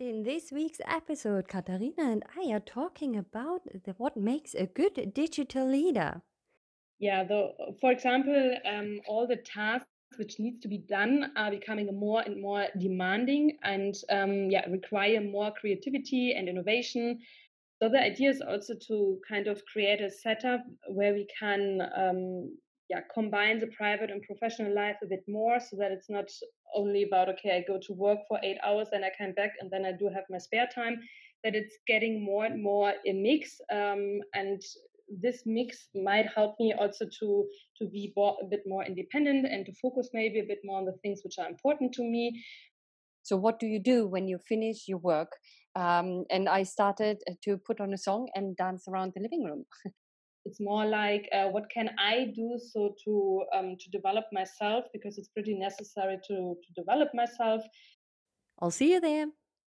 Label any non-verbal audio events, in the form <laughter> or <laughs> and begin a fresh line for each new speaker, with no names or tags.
In this week's episode, Katharina and I are talking about the, what makes a good digital leader.
Yeah, the, for example, um, all the tasks which needs to be done are becoming more and more demanding and um, yeah require more creativity and innovation so the idea is also to kind of create a setup where we can um, yeah combine the private and professional life a bit more so that it's not only about okay i go to work for eight hours then i come back and then i do have my spare time that it's getting more and more a mix um, and this mix might help me also to to be a bit more independent and to focus maybe a bit more on the things which are important to me.
So what do you do when you finish your work? Um, and i started uh, to put on a song and dance around the living room <laughs>
it's more like uh, what can i do so to um, to develop myself because it's pretty necessary to to develop myself.
I'll see you there